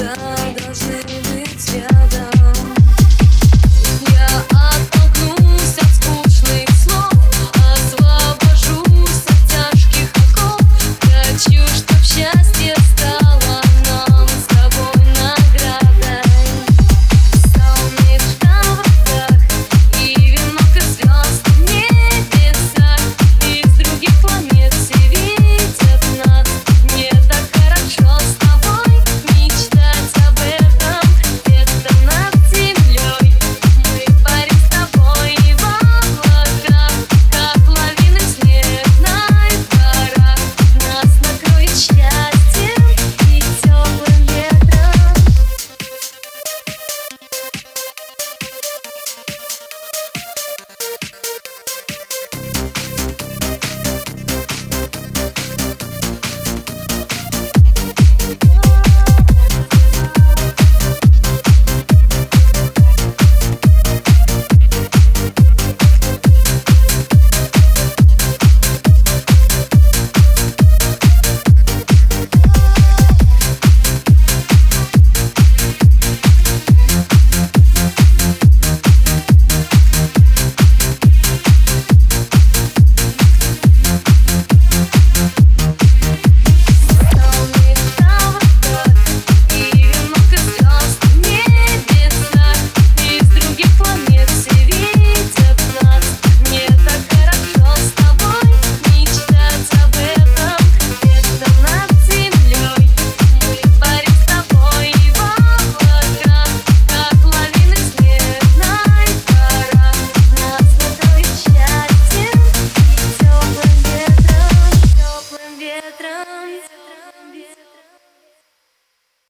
done.